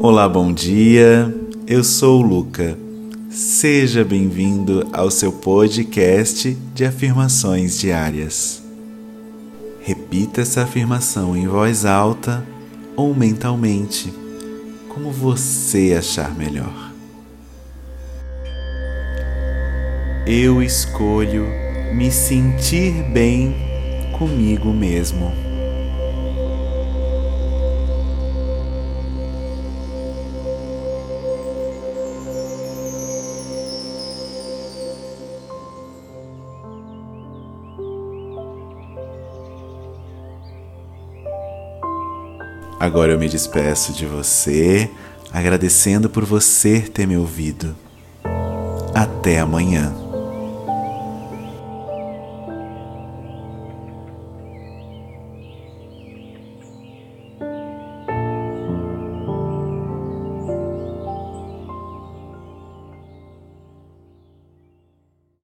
Olá, bom dia. Eu sou o Luca. Seja bem-vindo ao seu podcast de afirmações diárias. Repita essa afirmação em voz alta ou mentalmente, como você achar melhor. Eu escolho me sentir bem comigo mesmo. Agora eu me despeço de você, agradecendo por você ter me ouvido. Até amanhã.